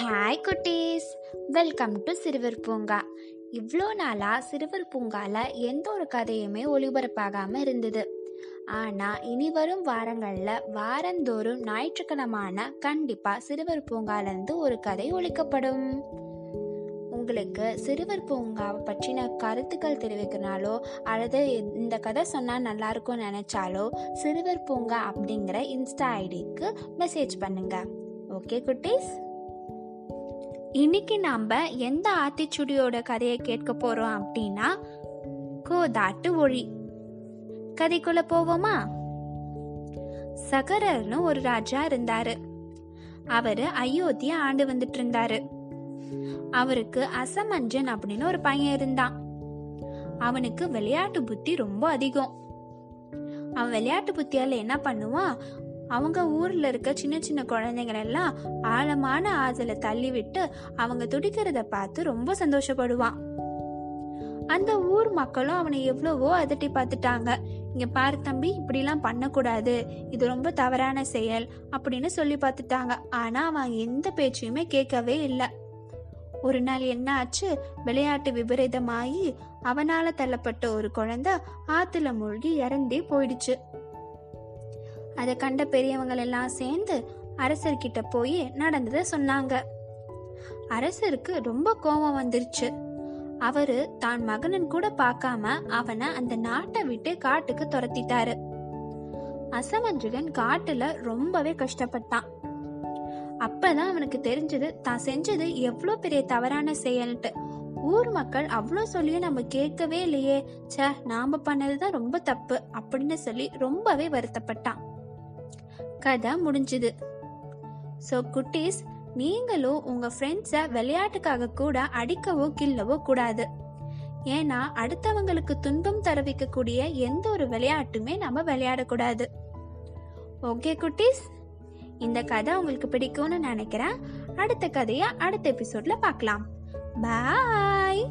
Hi குட்டீஸ். Welcome to சிறுவர் பூங்கா இவ்வளோ நாளாக சிறுவர் பூங்காவில் எந்த ஒரு கதையுமே ஒளிபரப்பாகாமல் இருந்தது. ஆனால் இனி வரும் வாரங்களில் வாரந்தோறும் ஞாயிற்றுக்கிழமான கண்டிப்பாக சிறுவர் பூங்காலேருந்து ஒரு கதை ஒழிக்கப்படும் உங்களுக்கு சிறுவர் பூங்காவை பற்றின கருத்துக்கள் தெரிவிக்கிறனாலோ அல்லது இந்த கதை சொன்னால் நல்லாயிருக்கும்னு நினச்சாலோ சிறுவர் பூங்கா அப்படிங்கிற இன்ஸ்டா ஐடிக்கு மெசேஜ் பண்ணுங்கள் ஓகே குட்டீஸ்? இன்னைக்கு நாம எந்த ஆத்திச்சுடியோட கதையை கேட்க போறோம் அப்படின்னா கோதாட்டு ஒழி கதைக்குள்ள போவோமா? சகரர்னு ஒரு ராஜா இருந்தாரு. அவரு அயோத்திய ஆண்டு வந்துட்டு இருந்தாரு. அவருக்கு அசமஞ்சன் அப்படின்னு ஒரு பையன் இருந்தான். அவனுக்கு விளையாட்டு புத்தி ரொம்ப அதிகம். அவன் விளையாட்டு புத்தியால என்ன பண்ணுவான்? அவங்க ஊர்ல இருக்க சின்ன சின்ன குழந்தைகள் எல்லாம் ஆழமான ஆற்றுல தள்ளி விட்டு அவங்க துடிக்கிறத பார்த்து ரொம்ப சந்தோஷப்படுவான். அந்த ஊர் மக்களும் அவனை எவ்வளவோ அதட்டி பார்த்துட்டாங்க. இங்க பாரு தம்பி இப்படிலாம் பண்ணக்கூடாது. இது ரொம்ப தவறான செயல் அப்படின்னு சொல்லி பார்த்துட்டாங்க. ஆனா அவன் எந்த பேச்சையுமே கேட்கவே இல்லை. ஒரு நாள் என்ன ஆச்சு? விளையாட்டு விபரீதமாகி அவனால தள்ளப்பட்ட ஒரு குழந்தை ஆத்துல மூழ்கி இறந்தே போயிடுச்சு. அதை கண்ட பெரியவங்க எல்லாம் சேர்ந்து அரசர்கிட்ட போய் நடந்ததை சொன்னாங்க. அரசருக்கு ரொம்ப கோபம் வந்துருச்சு. அவரு தான் மகனன் கூட பார்க்காம அவனை அந்த நாட்டை விட்டு காட்டுக்கு துரத்திட்டாரு. அசமஞ்சுகன் காட்டுல ரொம்பவே கஷ்டப்பட்டான். அப்பதான் அவனுக்கு தெரிஞ்சது தான் செஞ்சது எவ்வளோ பெரிய தவறான செயல்ட்டு ஊர் மக்கள் அவ்வளோ சொல்லியும் நம்ம கேட்கவே இல்லையே. ச நாம பண்ணதுதான் ரொம்ப தப்பு அப்படின்னு சொல்லி ரொம்பவே வருத்தப்பட்டான். கதை முடிஞ்சுது. ஸோ குட்டீஸ் நீங்களும் உங்கள் ஃப்ரெண்ட்ஸை விளையாட்டுக்காக கூட அடிக்கவோ கில்லவோ கூடாது. ஏன்னா அடுத்தவங்களுக்கு துன்பம் தரவிக்கக்கூடிய எந்த ஒரு விளையாட்டுமே நம்ம விளையாடக்கூடாது. ஓகே குட்டீஸ்? இந்த கதை உங்களுக்கு பிடிக்கும்னு நினைக்கிறேன். அடுத்த கதையை அடுத்த எபிசோட்ல பார்க்கலாம். பாய்